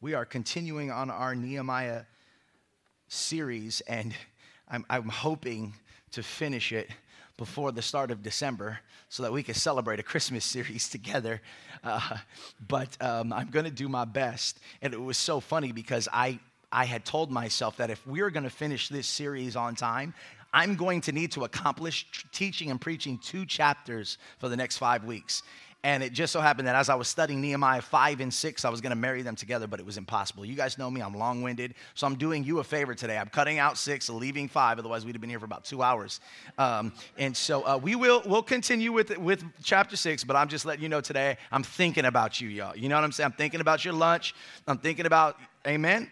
We are continuing on our Nehemiah series, and I'm, I'm hoping to finish it before the start of December so that we can celebrate a Christmas series together. Uh, but um, I'm going to do my best. And it was so funny because I, I had told myself that if we are going to finish this series on time, I'm going to need to accomplish teaching and preaching two chapters for the next five weeks. And it just so happened that as I was studying Nehemiah 5 and 6, I was going to marry them together, but it was impossible. You guys know me, I'm long winded. So I'm doing you a favor today. I'm cutting out 6, leaving 5, otherwise, we'd have been here for about two hours. Um, and so uh, we will we'll continue with, with chapter 6, but I'm just letting you know today, I'm thinking about you, y'all. You know what I'm saying? I'm thinking about your lunch. I'm thinking about, amen?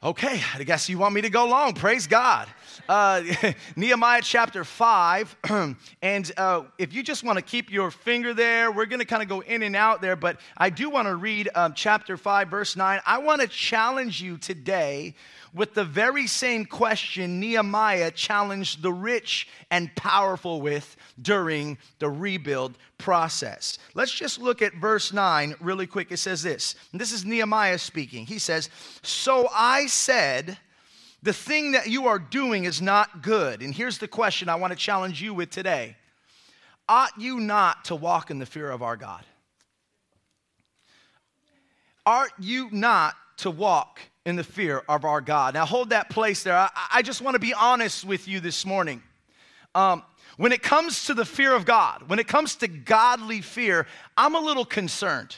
Okay, I guess you want me to go long. Praise God. Uh, Nehemiah chapter 5. and uh, if you just want to keep your finger there, we're going to kind of go in and out there, but I do want to read um, chapter 5, verse 9. I want to challenge you today with the very same question Nehemiah challenged the rich and powerful with during the rebuild process. Let's just look at verse 9 really quick. It says this. this is Nehemiah speaking. He says, So I said, the thing that you are doing is not good. And here's the question I want to challenge you with today Ought you not to walk in the fear of our God? Are you not to walk in the fear of our God. Now, hold that place there. I, I just want to be honest with you this morning. Um, when it comes to the fear of God, when it comes to godly fear, I'm a little concerned.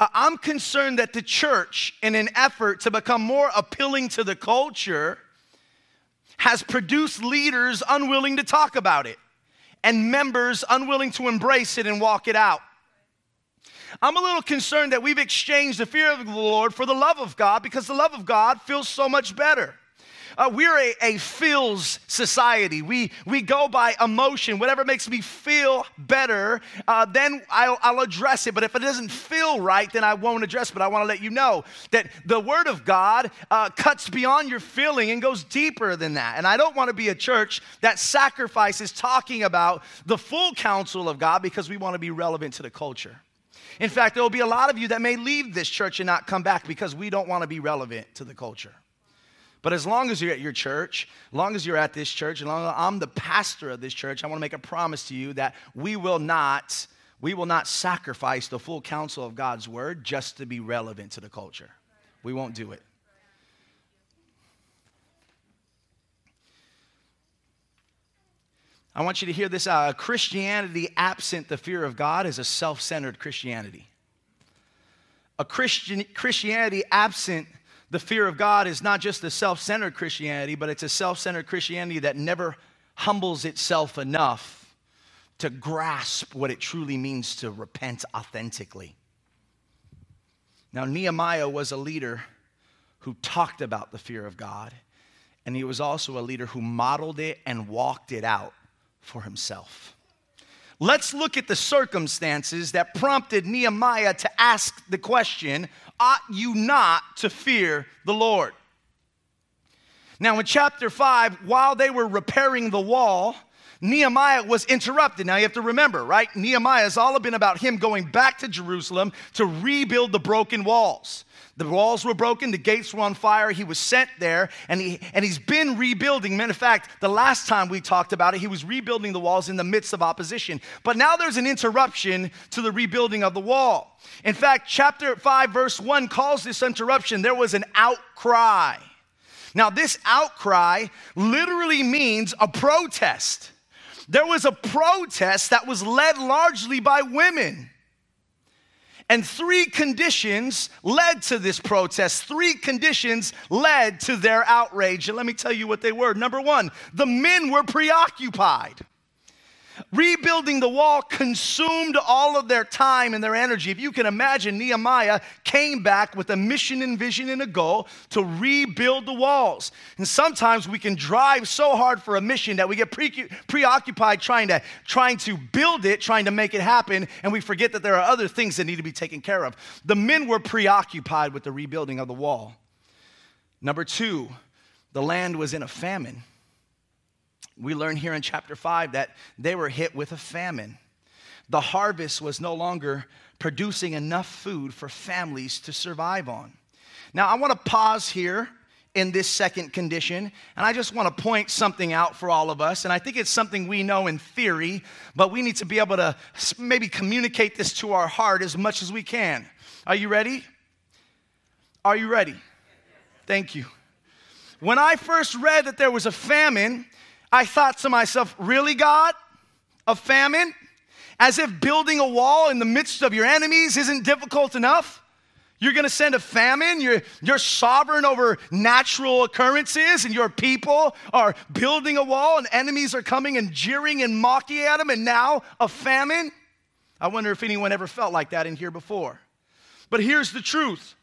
I'm concerned that the church, in an effort to become more appealing to the culture, has produced leaders unwilling to talk about it and members unwilling to embrace it and walk it out. I'm a little concerned that we've exchanged the fear of the Lord for the love of God because the love of God feels so much better. Uh, we're a, a, feels society. We, we go by emotion. Whatever makes me feel better, uh, then I'll, I'll, address it. But if it doesn't feel right, then I won't address it. But I want to let you know that the Word of God uh, cuts beyond your feeling and goes deeper than that. And I don't want to be a church that sacrifices talking about the full counsel of God because we want to be relevant to the culture. In fact, there will be a lot of you that may leave this church and not come back because we don't want to be relevant to the culture. But as long as you're at your church, long as you're at this church, as long as I'm the pastor of this church, I want to make a promise to you that we will not, we will not sacrifice the full counsel of God's word just to be relevant to the culture. We won't do it. I want you to hear this uh, Christianity absent the fear of God is a self centered Christianity. A Christian, Christianity absent the fear of God is not just a self centered Christianity, but it's a self centered Christianity that never humbles itself enough to grasp what it truly means to repent authentically. Now, Nehemiah was a leader who talked about the fear of God, and he was also a leader who modeled it and walked it out for himself. Let's look at the circumstances that prompted Nehemiah to ask the question Ought you not to fear the Lord? Now, in chapter 5, while they were repairing the wall, Nehemiah was interrupted. Now you have to remember, right? Nehemiah has all been about him going back to Jerusalem to rebuild the broken walls. The walls were broken, the gates were on fire. He was sent there, and, he, and he's been rebuilding. Matter of fact, the last time we talked about it, he was rebuilding the walls in the midst of opposition. But now there's an interruption to the rebuilding of the wall. In fact, chapter 5, verse 1 calls this interruption there was an outcry. Now, this outcry literally means a protest. There was a protest that was led largely by women. And three conditions led to this protest. Three conditions led to their outrage. And let me tell you what they were. Number one, the men were preoccupied. Rebuilding the wall consumed all of their time and their energy. If you can imagine, Nehemiah came back with a mission and vision and a goal to rebuild the walls. And sometimes we can drive so hard for a mission that we get pre- preoccupied trying to, trying to build it, trying to make it happen, and we forget that there are other things that need to be taken care of. The men were preoccupied with the rebuilding of the wall. Number two, the land was in a famine. We learn here in chapter 5 that they were hit with a famine. The harvest was no longer producing enough food for families to survive on. Now, I want to pause here in this second condition. And I just want to point something out for all of us. And I think it's something we know in theory, but we need to be able to maybe communicate this to our heart as much as we can. Are you ready? Are you ready? Thank you. When I first read that there was a famine, I thought to myself, really, God? A famine? As if building a wall in the midst of your enemies isn't difficult enough? You're to send a famine. You're, you're sovereign over natural occurrences, and your people are building a wall, and enemies are coming and jeering and mocking at them, and now a famine? I wonder if anyone ever felt like that in here before. But here's the truth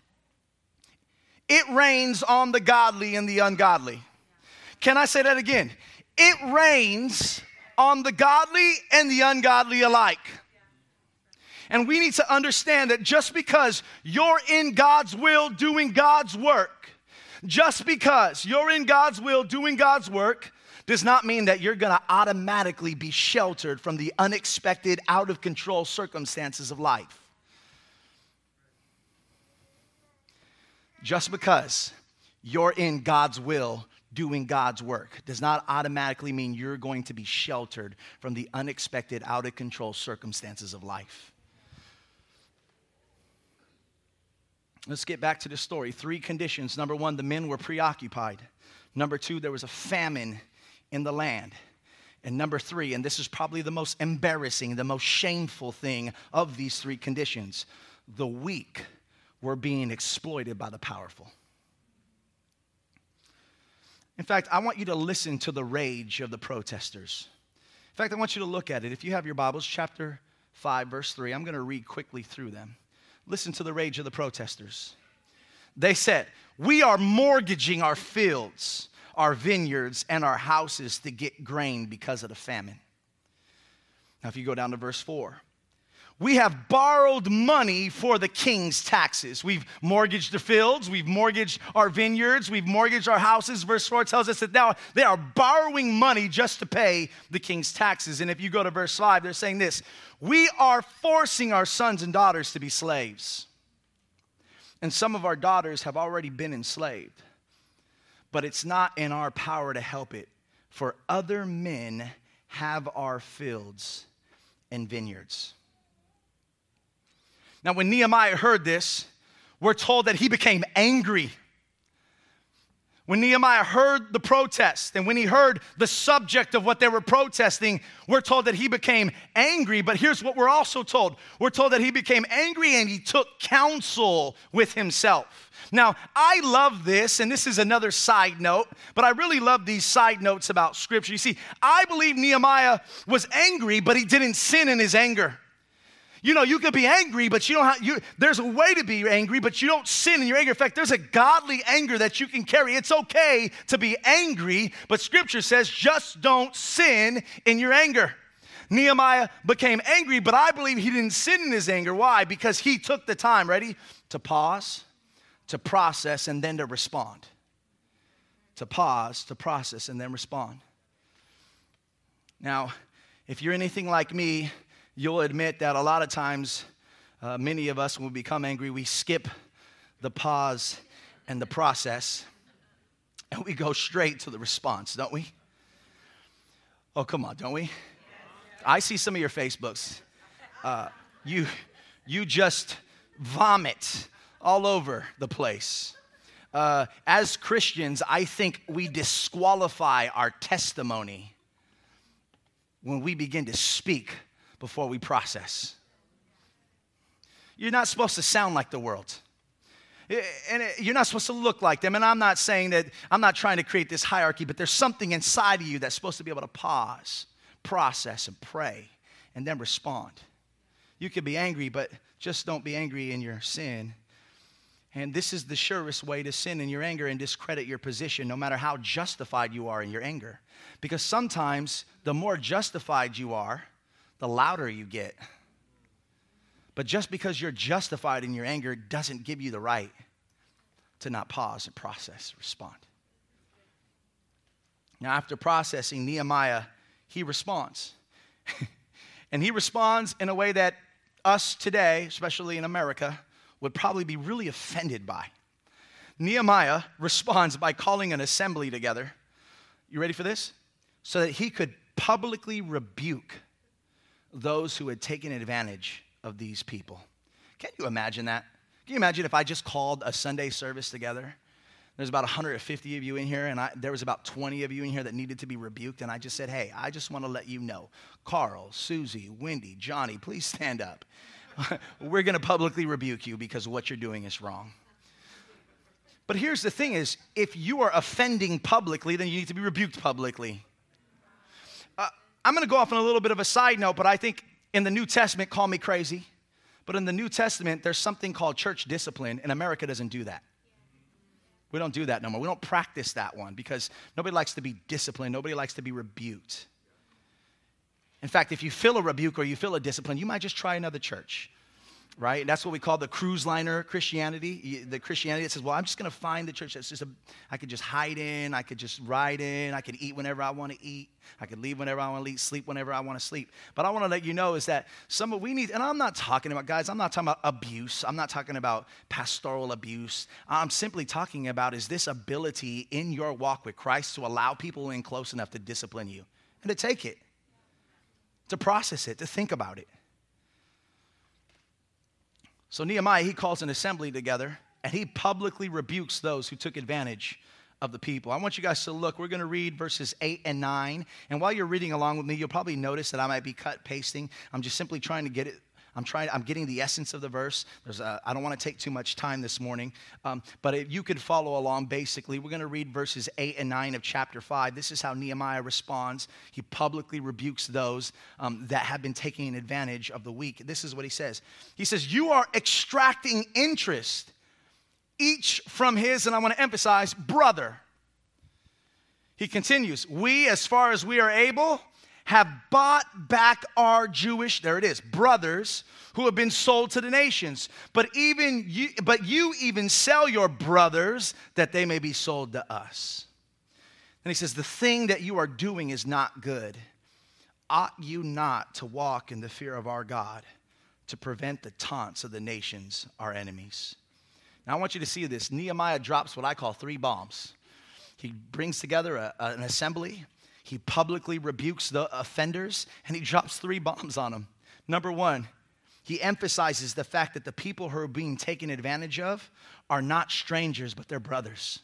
it rains on the godly and the ungodly. Can I say that again? It rains on the godly and the ungodly alike. And we need to understand that just because you're in God's will doing God's work, just because you're in God's will doing God's work, does not mean that you're gonna automatically be sheltered from the unexpected, out of control circumstances of life. Just because you're in God's will doing God's work does not automatically mean you're going to be sheltered from the unexpected, out of control circumstances of life. Let's get back to the story. Three conditions. Number one, the men were preoccupied. Number two, there was a famine in the land. And number three, and this is probably the most embarrassing, the most shameful thing of these three conditions the weak were being exploited by the powerful. In fact, I want you to listen to the rage of the protesters. In fact, I want you to look at it. If you have your Bibles, chapter 5, verse 3, I'm going to read quickly through them. Listen to the rage of the protesters. They said, We are mortgaging our fields, our vineyards, and our houses to get grain because of the famine. Now, if you go down to verse 4, we have borrowed money for the king's taxes. We've mortgaged the fields, we've mortgaged our vineyards, we've mortgaged our houses. Verse 4 tells us that now they are borrowing money just to pay the king's taxes. And if you go to verse 5, they're saying this We are forcing our sons and daughters to be slaves. And some of our daughters have already been enslaved. But it's not in our power to help it, for other men have our fields and vineyards. Now, when Nehemiah heard this, we're told that he became angry. When Nehemiah heard the protest and when he heard the subject of what they were protesting, we're told that he became angry. But here's what we're also told we're told that he became angry and he took counsel with himself. Now, I love this, and this is another side note, but I really love these side notes about scripture. You see, I believe Nehemiah was angry, but he didn't sin in his anger. You know, you can be angry, but you don't have, you, there's a way to be angry, but you don't sin in your anger. In fact, there's a godly anger that you can carry. It's okay to be angry, but scripture says just don't sin in your anger. Nehemiah became angry, but I believe he didn't sin in his anger. Why? Because he took the time, ready, to pause, to process, and then to respond. To pause, to process, and then respond. Now, if you're anything like me, you'll admit that a lot of times, uh, many of us, when we become angry, we skip the pause and the process and we go straight to the response, don't we? Oh, come on, don't we? I see some of your Facebooks. Uh, you, you just vomit all over the place. Uh, as Christians, I think we disqualify our testimony when we begin to speak before we process. You're not supposed to sound like the world. And you're not supposed to look like them. And I'm not saying that, I'm not trying to create this hierarchy, but there's something inside of you that's supposed to be able to pause, process, and pray, and then respond. You could be angry, but just don't be angry in your sin. And this is the surest way to sin in your anger and discredit your position, no matter how justified you are in your anger. Because sometimes the more justified you are, the louder you get. But just because you're justified in your anger doesn't give you the right to not pause and process, respond. Now, after processing, Nehemiah, he responds. and he responds in a way that us today, especially in America, would probably be really offended by. Nehemiah responds by calling an assembly together. You ready for this? So that he could publicly rebuke those who had taken advantage of these people. Can you imagine that? Can you imagine if I just called a Sunday service together? There's about 150 of you in here, and I, there was about 20 of you in here that needed to be rebuked. And I just said, Hey, I just want to let you know Carl, Susie, Wendy, Johnny, please stand up. We're going to publicly rebuke you because what you're doing is wrong. But here's the thing is if you are offending publicly, then you need to be rebuked publicly. I'm going to go off on a little bit of a side note, but I think in the New Testament, call me crazy, but in the New Testament, there's something called church discipline, and America doesn't do that. We don't do that no more. We don't practice that one because nobody likes to be disciplined, nobody likes to be rebuked. In fact, if you feel a rebuke or you feel a discipline, you might just try another church right? And that's what we call the cruise liner Christianity. The Christianity that says, well, I'm just going to find the church that's just a, I could just hide in, I could just ride in, I could eat whenever I want to eat, I could leave whenever I want to leave, sleep whenever I want to sleep. But I want to let you know is that some of we need, and I'm not talking about, guys, I'm not talking about abuse. I'm not talking about pastoral abuse. I'm simply talking about is this ability in your walk with Christ to allow people in close enough to discipline you and to take it, to process it, to think about it. So Nehemiah, he calls an assembly together and he publicly rebukes those who took advantage of the people. I want you guys to look. We're going to read verses 8 and 9. And while you're reading along with me, you'll probably notice that I might be cut pasting. I'm just simply trying to get it I'm trying, I'm getting the essence of the verse. There's a, I don't want to take too much time this morning, um, but if you could follow along, basically, we're going to read verses 8 and 9 of chapter 5. This is how Nehemiah responds. He publicly rebukes those um, that have been taking advantage of the weak. This is what he says He says, You are extracting interest, each from his, and I want to emphasize, brother. He continues, We, as far as we are able, have bought back our Jewish, there it is, brothers who have been sold to the nations. But even you, but you even sell your brothers that they may be sold to us. And he says, The thing that you are doing is not good. Ought you not to walk in the fear of our God to prevent the taunts of the nations, our enemies? Now, I want you to see this. Nehemiah drops what I call three bombs. He brings together a, an assembly he publicly rebukes the offenders and he drops three bombs on them. Number one, he emphasizes the fact that the people who are being taken advantage of are not strangers, but they're brothers.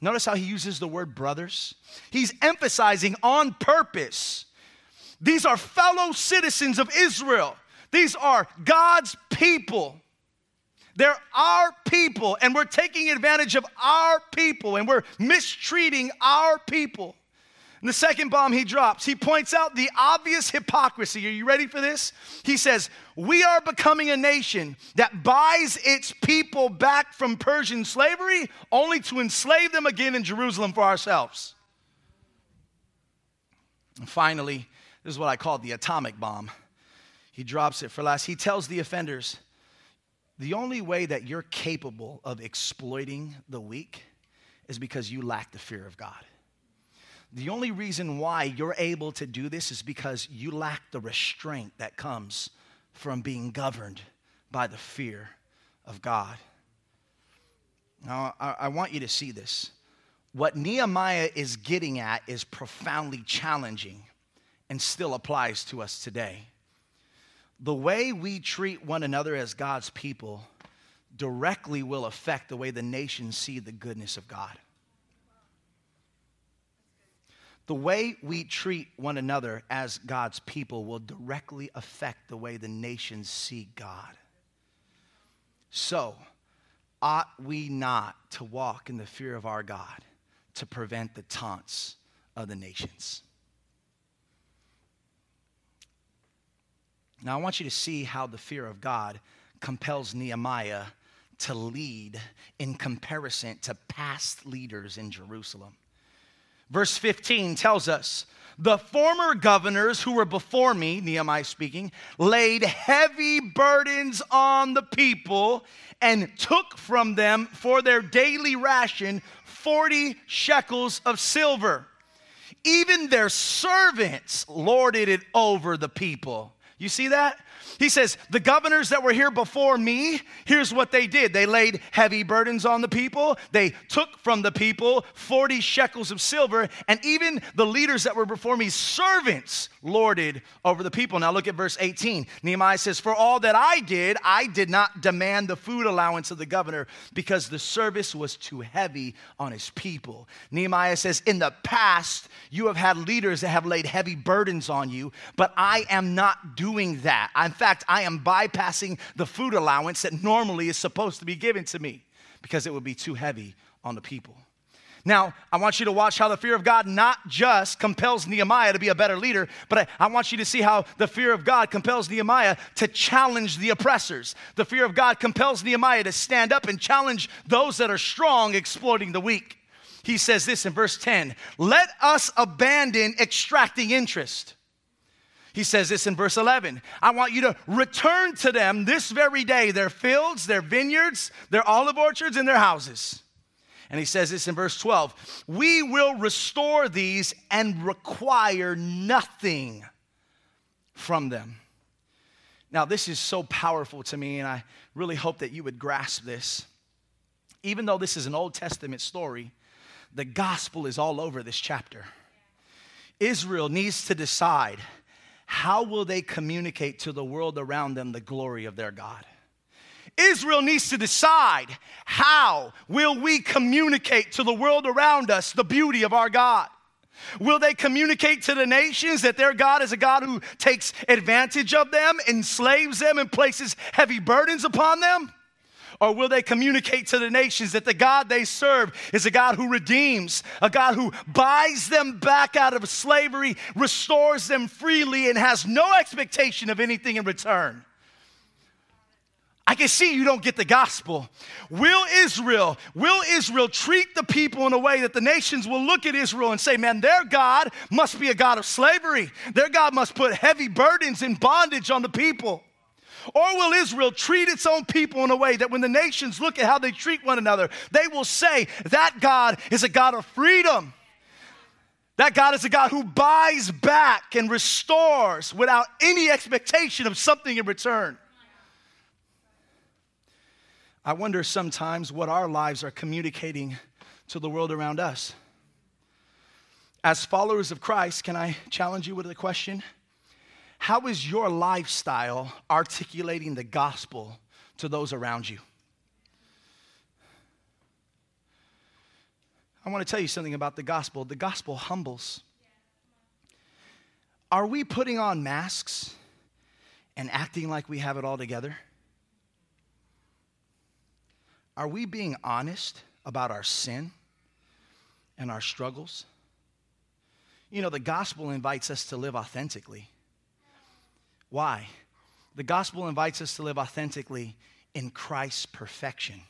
Notice how he uses the word brothers. He's emphasizing on purpose. These are fellow citizens of Israel, these are God's people. They're our people, and we're taking advantage of our people, and we're mistreating our people. And the second bomb he drops, he points out the obvious hypocrisy. Are you ready for this? He says, We are becoming a nation that buys its people back from Persian slavery only to enslave them again in Jerusalem for ourselves. And finally, this is what I call the atomic bomb. He drops it for last. He tells the offenders, the only way that you're capable of exploiting the weak is because you lack the fear of God. The only reason why you're able to do this is because you lack the restraint that comes from being governed by the fear of God. Now, I, I, want you to see this. What Nehemiah is getting at is profoundly challenging and still applies to us today. The way we treat one another as God's people directly will affect the way the nations see the goodness of God. The way we treat one another as God's people will directly affect the way the nations see God. So, ought we not to walk in the fear of our God to prevent the taunts of the nations? Now, I want you to see how the fear of God compels Nehemiah to lead in comparison to past leaders in Jerusalem. Verse 15 tells us, the former governors who were before me, Nehemiah speaking, laid heavy burdens on the people and took from them for their daily ration 40 shekels of silver. Even their servants lorded it over the people. You see that? He says, The governors that were here before me, here's what they did. They laid heavy burdens on the people. They took from the people 40 shekels of silver, and even the leaders that were before me, servants, lorded over the people. Now look at verse 18. Nehemiah says, For all that I did, I did not demand the food allowance of the governor because the service was too heavy on his people. Nehemiah says, In the past, you have had leaders that have laid heavy burdens on you, but I am not doing that. In fact, I am bypassing the food allowance that normally is supposed to be given to me because it would be too heavy on the people. Now, I want you to watch how the fear of God not just compels Nehemiah to be a better leader, but I, I, want you to see how the fear of God compels Nehemiah to challenge the oppressors. The fear of God compels Nehemiah to stand up and challenge those that are strong, exploiting the weak. He says this in verse 10 Let us abandon extracting interest. He says this in verse 11 I want you to return to them this very day their fields, their vineyards, their olive orchards, and their houses. And he says this in verse 12 We will restore these and require nothing from them. Now, this is so powerful to me, and I really hope that you would grasp this. Even though this is an Old Testament story, the gospel is all over this chapter. Israel needs to decide how will they communicate to the world around them the glory of their God? Israel needs to decide how will we communicate to the world around us the beauty of our God? Will they communicate to the nations that their God is a God who takes advantage of them, enslaves them, and places heavy burdens upon them? Or will they communicate to the nations that the God they serve is a God who redeems, a God who buys them back out of slavery, restores them freely, and has no expectation of anything in return? I can see you don't get the gospel. Will Israel, will Israel treat the people in a way that the nations will look at Israel and say, man, their God must be a God of slavery. Their God must put heavy burdens and bondage on the people. Or will Israel treat its own people in a way that when the nations look at how they treat one another, they will say, that God is a God of freedom. That God is a God who buys back and restores without any expectation of something in return. I wonder sometimes what our lives are communicating to the world around us. As followers of Christ, can I challenge you with a question? How is your lifestyle articulating the gospel to those around you? I want to tell you something about the gospel. The gospel humbles. Are we putting on masks and acting like we have it all together? Are we being honest about our sin and our struggles? You know, the gospel invites us to live authentically. Why? The gospel invites us to live authentically in Christ's perfection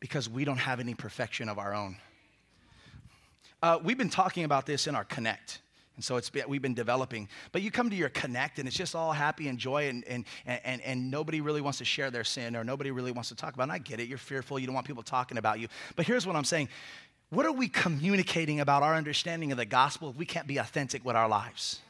because we don't have any perfection of our own. Uh, we've been talking about this in our Connect. And so it's we've been developing. But you come to your connect and it's just all happy and joy and, and, and, and nobody really wants to share their sin or nobody really wants to talk about it. And I get it. You're fearful. You don't want people talking about you. But here's what I'm saying. What are we communicating about our understanding of the gospel if we can't be authentic with our lives?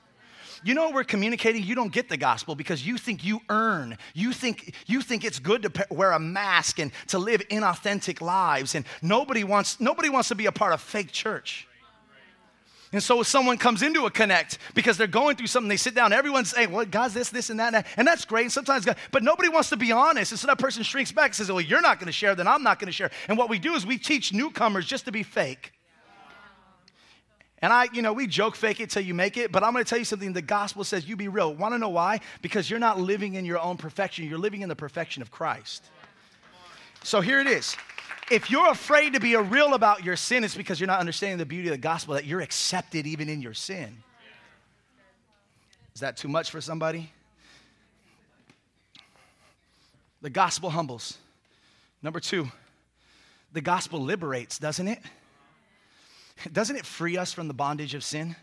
You know we're communicating? You don't get the gospel because you think you earn. You think, you think it's good to wear a mask and to live inauthentic lives. And nobody wants, nobody wants to be a part of fake church. And so if someone comes into a connect because they're going through something, they sit down, everyone's saying, well, God's this, this, and that, and, that. and that's great. And sometimes God, but nobody wants to be honest. And so that person shrinks back and says, well, you're not going to share, then I'm not going to share. And what we do is we teach newcomers just to be fake. And I, you know, we joke fake it till you make it, but I'm going to tell you something. The gospel says you be real. Want to know why? Because you're not living in your own perfection. You're living in the perfection of Christ. So here it is if you're afraid to be a real about your sin, it's because you're not understanding the beauty of the gospel, that you're accepted even in your sin. Is that too much for somebody? The gospel humbles. Number two, the gospel liberates, doesn't it? Doesn't it free us from the bondage of sin?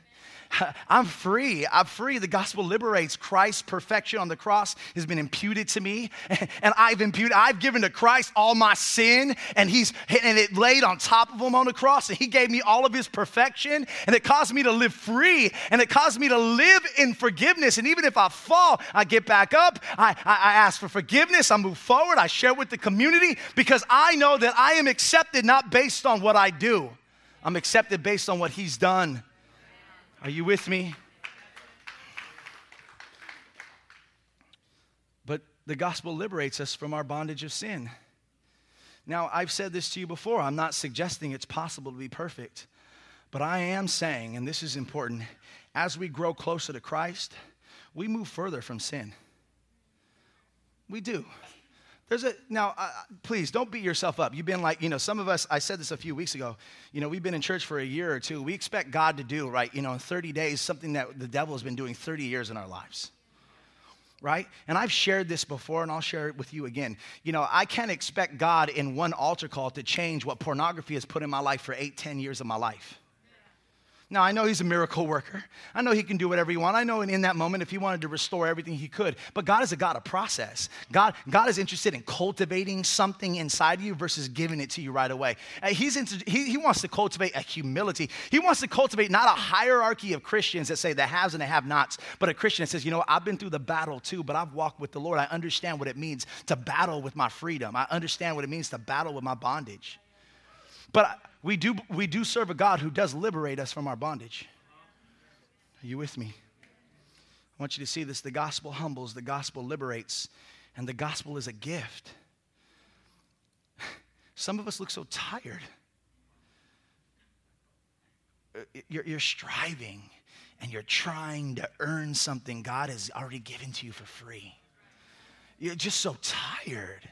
I'm free. I'm free. The gospel liberates. Christ's perfection on the cross has been imputed to me, and I've imputed, I've given to Christ all my sin, and He's and it laid on top of him on the cross, and He gave me all of His perfection, and it caused me to live free, and it caused me to live in forgiveness. And even if I fall, I get back up, I, I, I ask for forgiveness, I move forward, I share with the community because I know that I am accepted not based on what I do. I'm accepted based on what He's done. Are you with me? But the gospel liberates us from our bondage of sin. Now, I've said this to you before. I'm not suggesting it's possible to be perfect, but I am saying, and this is important, as we grow closer to Christ, we move further from sin. We do. There's a now, uh, please don't beat yourself up. You've been like, you know, some of us. I said this a few weeks ago. You know, we've been in church for a year or two. We expect God to do right. You know, in 30 days, something that the devil has been doing 30 years in our lives. Right? And I've shared this before, and I'll share it with you again. You know, I can't expect God in one altar call to change what pornography has put in my life for eight, ten years of my life. Now, I know he's a miracle worker. I know he can do whatever he wants. I know in that moment, if he wanted to restore everything, he could. But God is a God of process. God, God is interested in cultivating something inside you versus giving it to you right away. Uh, he's into, he, he wants to cultivate a humility. He wants to cultivate not a hierarchy of Christians that say the haves and the have nots, but a Christian that says, you know, I've been through the battle too, but I've walked with the Lord. I understand what it means to battle with my freedom, I understand what it means to battle with my bondage. But we do, we do serve a God who does liberate us from our bondage. Are you with me? I want you to see this. The gospel humbles, the gospel liberates, and the gospel is a gift. Some of us look so tired. Uh, you're, you're striving and you're trying to earn something God has already given to you for free. You're just so tired.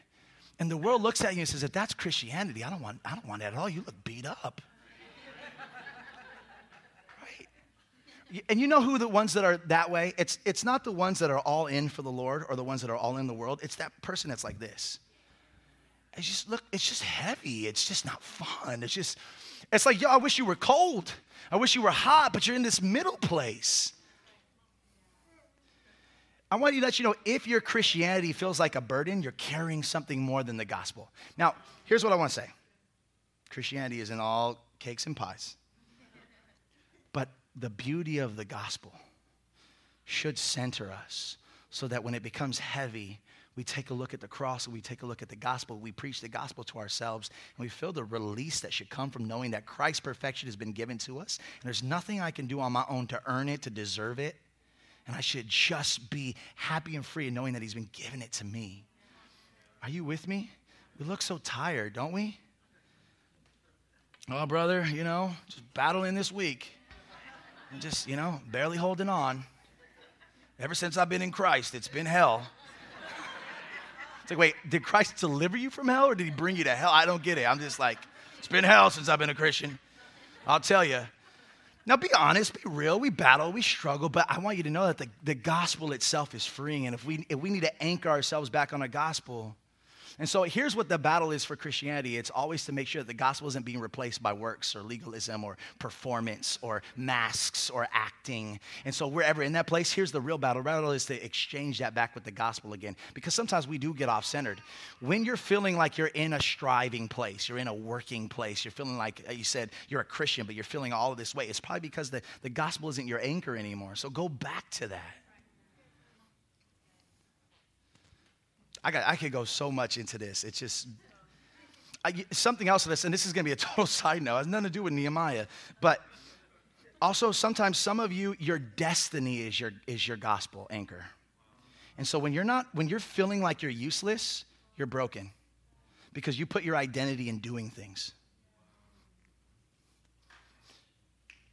And the world looks at you and says, if that's Christianity, I don't want, I don't want that at all. You look beat up. right? And you know who the ones that are that way? It's, it's not the ones that are all in for the Lord or the ones that are all in the world. It's that person that's like this. It's just, look, it's just heavy. It's just not fun. It's just, it's like, yo, I wish you were cold. I wish you were hot, but you're in this middle place. I want you to let you know if your Christianity feels like a burden, you're carrying something more than the gospel. Now, here's what I want to say Christianity isn't all cakes and pies. But the beauty of the gospel should center us so that when it becomes heavy, we take a look at the cross and we take a look at the gospel. We preach the gospel to ourselves and we feel the release that should come from knowing that Christ's perfection has been given to us. And there's nothing I can do on my own to earn it, to deserve it and I should just be happy and free in knowing that He's been giving it to me. Are you with me? We look so tired, don't we? Oh, brother, you know, just battling this week. And just, you know, barely holding on. Ever since I've been in Christ, it's been hell. It's like, wait, did Christ deliver you from hell or did he bring you to hell? I don't get it. I'm just like, it's been hell since I've been a Christian. I'll tell you, now, be honest, be real. We battle, we struggle, but I want you to know that the, the gospel itself is freeing. And if we, if we need to anchor ourselves back on the gospel, and so here's what the battle is for Christianity it's always to make sure that the gospel isn't being replaced by works or legalism or performance or masks or acting. And so wherever in that place, here's the real battle. The battle is to exchange that back with the gospel again. Because sometimes we do get off centered. When you're feeling like you're in a striving place, you're in a working place, you're feeling like uh, you said you're a Christian, but you're feeling all of this way, it's probably because the, the gospel isn't your anchor anymore. So go back to that. I, got, I could go so much into this. It's just I, something else of this, and this is going to be a total side note. It has nothing to do with Nehemiah, but also sometimes some of you, your destiny is your is your gospel anchor. And so when you're not, when you're feeling like you're useless, you're broken because you put your identity in doing things.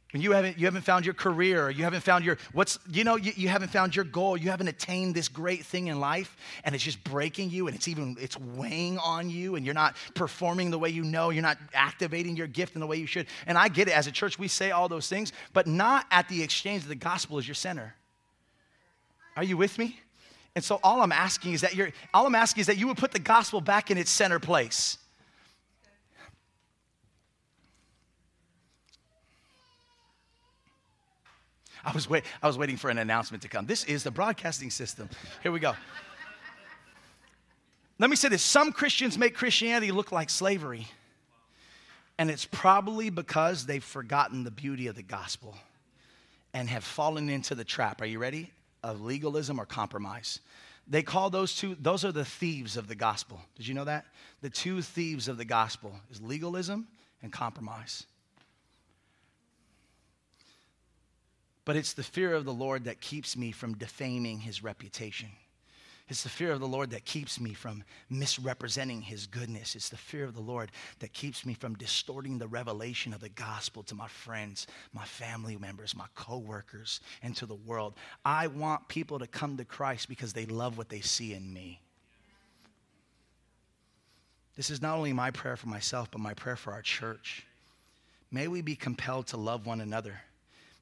When you haven't, you haven't found your career, you haven't found your, what's, you know, you, you haven't found your goal, you haven't attained this great thing in life, and it's just breaking you, and it's even, it's weighing on you, and you're not performing the way you know, you're not activating your gift in the way you should. And I get it, as a church, we say all those things, but not at the exchange of the gospel as your center. Are you with me? And so all I'm asking is that you're, all I'm asking is that you would put the gospel back in its center place. I was, wait, I was waiting for an announcement to come. This is the broadcasting system. Here we go. Let me say this some Christians make Christianity look like slavery, and it's probably because they've forgotten the beauty of the gospel and have fallen into the trap. Are you ready? Of legalism or compromise. They call those two, those are the thieves of the gospel. Did you know that? The two thieves of the gospel is legalism and compromise. But it's the fear of the Lord that keeps me from defaming his reputation. It's the fear of the Lord that keeps me from misrepresenting his goodness. It's the fear of the Lord that keeps me from distorting the revelation of the gospel to my friends, my family members, my coworkers, and to the world. I want people to come to Christ because they love what they see in me. This is not only my prayer for myself, but my prayer for our church. May we be compelled to love one another.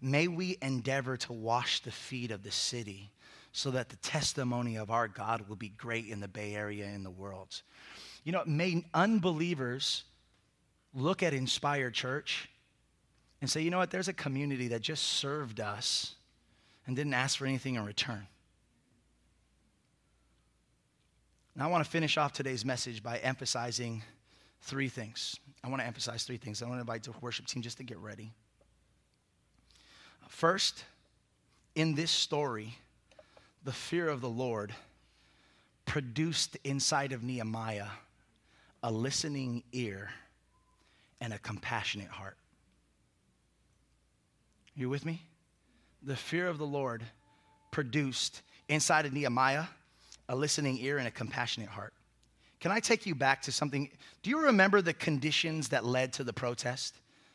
May we endeavor to wash the feet of the city so that the testimony of our God will be great in the Bay Area and the world. You know, may unbelievers look at Inspired Church and say, you know what, there's a community that just served us and didn't ask for anything in return. Now, I want to finish off today's message by emphasizing three things. I want to emphasize three things. I want to invite the worship team just to get ready. First, in this story, the fear of the Lord produced inside of Nehemiah a listening ear and a compassionate heart. You with me? The fear of the Lord produced inside of Nehemiah a listening ear and a compassionate heart. Can I take you back to something? Do you remember the conditions that led to the protest?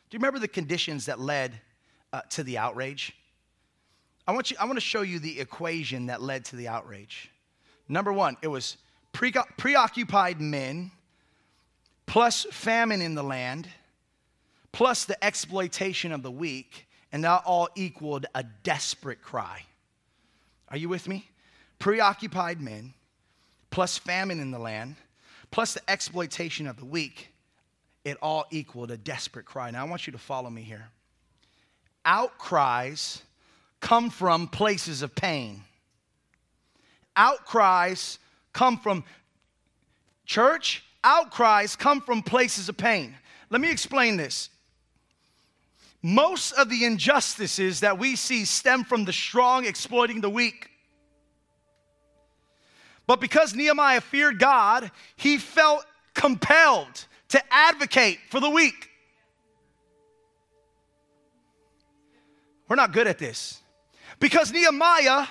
Do you remember the conditions that led uh, to the outrage? I want, you, I want to show you the equation that led to the outrage. Number one, it was pre- preoccupied men plus famine in the land plus the exploitation of the weak, and that all equaled a desperate cry. Are you with me? Preoccupied men plus famine in the land plus the exploitation of the weak, it all equaled a desperate cry. Now, I want you to follow me here. Outcries come from places of pain. Outcries come from church, outcries come from places of pain. Let me explain this. Most of the injustices that we see stem from the strong exploiting the weak. But because Nehemiah feared God, he felt compelled to advocate for the weak. We're not good at this. Because Nehemiah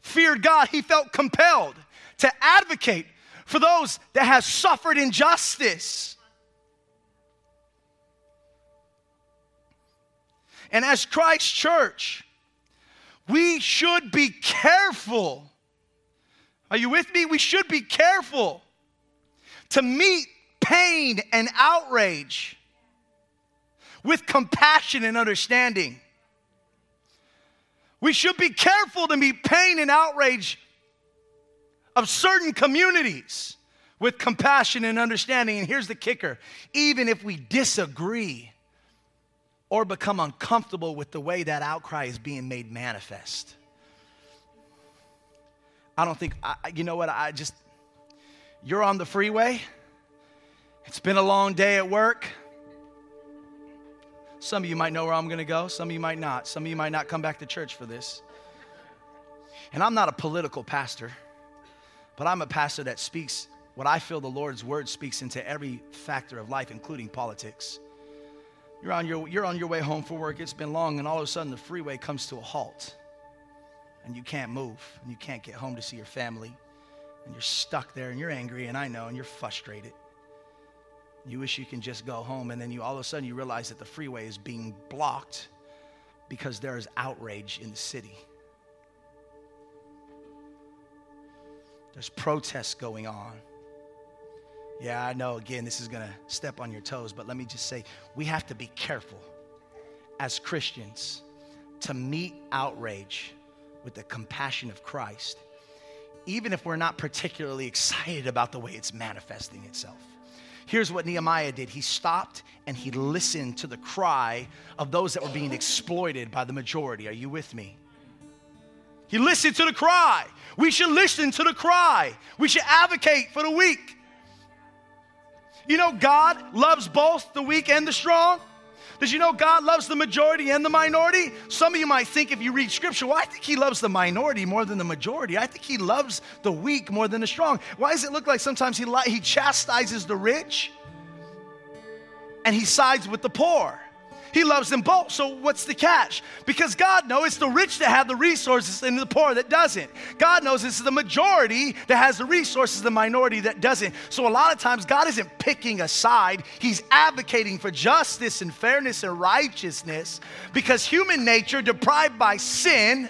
feared God, he felt compelled to advocate for those that have suffered injustice. And as Christ Church, we should be careful. Are you with me? We should be careful to meet pain and outrage with compassion and understanding. We should be careful to meet pain and outrage of certain communities with compassion and understanding. And here's the kicker even if we disagree or become uncomfortable with the way that outcry is being made manifest. I don't think, I, you know what, I just, you're on the freeway, it's been a long day at work. Some of you might know where I'm going to go, some of you might not. Some of you might not come back to church for this. And I'm not a political pastor, but I'm a pastor that speaks what I feel the Lord's word speaks into every factor of life, including politics. You're on your, you're on your way home for work, it's been long, and all of a sudden the freeway comes to a halt. And you can't move, and you can't get home to see your family, and you're stuck there, and you're angry, and I know, and you're frustrated. You wish you can just go home, and then you all of a sudden you realize that the freeway is being blocked because there is outrage in the city. There's protests going on. Yeah, I know, again, this is going to step on your toes, but let me just say we have to be careful as Christians to meet outrage with the compassion of Christ, even if we're not particularly excited about the way it's manifesting itself. Here's what Nehemiah did he stopped and he listened to the cry of those that were being exploited by the majority. Are you with me? He listened to the cry. We should listen to the cry. We should advocate for the weak. You know, God loves both the weak and the strong. Did you know God loves the majority and the minority? Some of you might think if you read scripture, well, I think He loves the minority more than the majority. I think He loves the weak more than the strong. Why does it look like sometimes He, he chastises the rich and He sides with the poor? He loves them both. So what's the catch? Because God knows it's the rich that have the resources and the poor that doesn't. God knows it's the majority that has the resources, the minority that doesn't. So a lot of times God isn't picking a side. He's advocating for justice and fairness and righteousness because human nature deprived by sin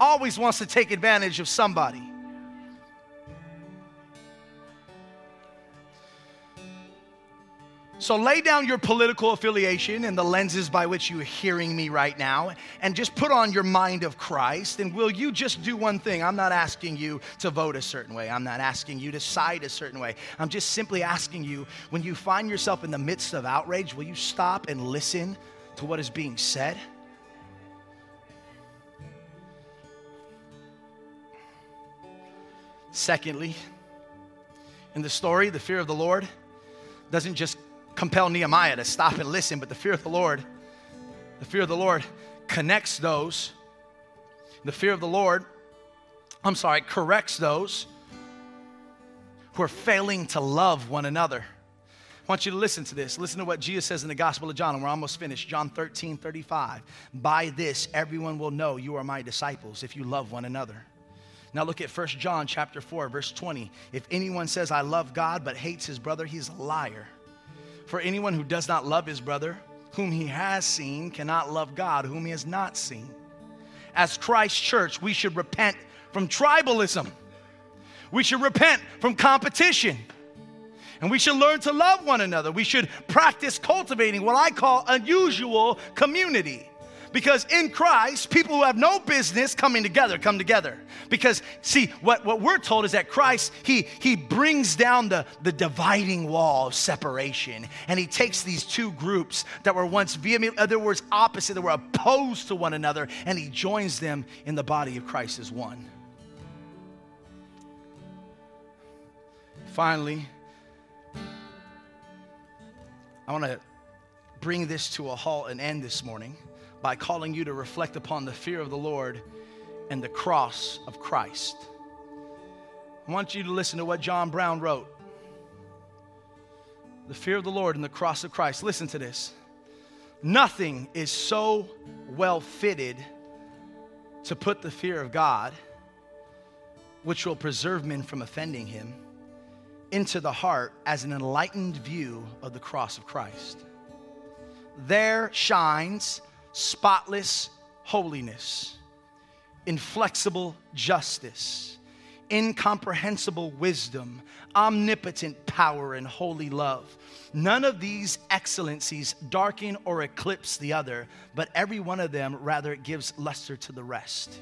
always wants to take advantage of somebody. So lay down your political affiliation and the lenses by which you're hearing me right now and just put on your mind of Christ. And will you just do one thing? I'm not asking you to vote a certain way, I'm not asking you to side a certain way. I'm just simply asking you when you find yourself in the midst of outrage, will you stop and listen to what is being said? Secondly, in the story, the fear of the Lord doesn't just compel Nehemiah to stop and listen, but the fear of the Lord, the fear of the Lord connects those. The fear of the Lord, I'm sorry, corrects those who are failing to love one another. I want you to listen to this. Listen to what Jesus says in the Gospel of John, and we're almost finished. John 13, 35. By this, everyone will know you are my disciples if you love one another. Now look at 1 John chapter 4, verse 20. If anyone says, I love God, but hates his brother, he's a liar. For anyone who does not love his brother, whom he has seen, cannot love God, whom he has not seen. As Christ Church, we should repent from tribalism. We should repent from competition. And we should learn to love one another. We should practice cultivating what I call unusual community. Because in Christ, people who have no business coming together come together. Because, see, what, what we're told is that Christ, he, he brings down the, the dividing wall of separation. And he takes these two groups that were once vehement, other words, opposite, that were opposed to one another, and he joins them in the body of Christ as one. Finally, I want to bring this to a halt and end this morning by calling you to reflect upon the fear of the Lord and the cross of Christ. I want you to listen to what John Brown wrote. The fear of the Lord and the cross of Christ. Listen to this. Nothing is so well fitted to put the fear of God, which will preserve men from offending him, into the heart as an enlightened view of the cross of Christ. There shines spotless holiness, inflexible justice, incomprehensible wisdom, omnipotent power, and holy love. None of these excellencies darken or eclipse the other, but every one of them rather gives luster to the rest.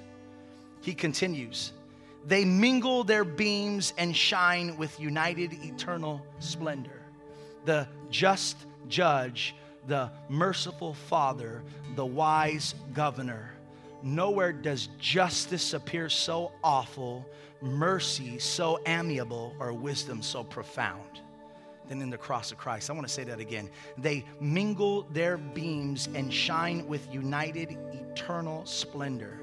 He continues, they mingle their beams and shine with united eternal splendor. The just judge the merciful Father, the wise governor. Nowhere does justice appear so awful, mercy so amiable, or wisdom so profound than in the cross of Christ. I want to say that again. They mingle their beams and shine with united eternal splendor.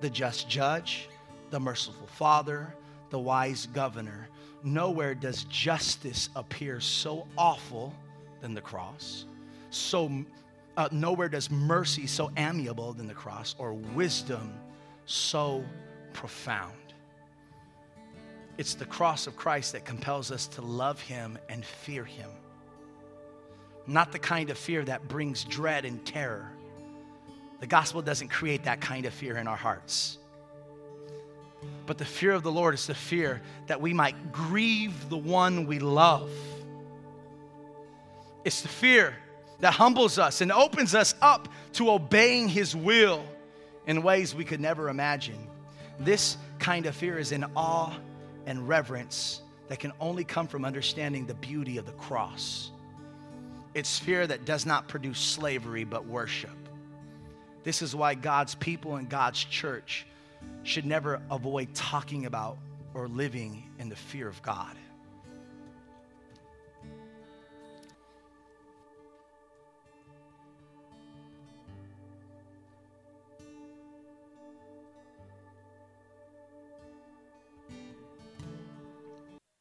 The just judge, the merciful Father, the wise governor. Nowhere does justice appear so awful than the cross so uh, nowhere does mercy so amiable than the cross or wisdom so profound. It's the cross of Christ that compels us to love him and fear him. Not the kind of fear that brings dread and terror. The gospel doesn't create that kind of fear in our hearts. But the fear of the Lord is the fear that we might grieve the one we love. It's the fear that humbles us and opens us up to obeying His will in ways we could never imagine. This kind of fear is in awe and reverence that can only come from understanding the beauty of the cross. It's fear that does not produce slavery but worship. This is why God's people and God's church should never avoid talking about or living in the fear of God.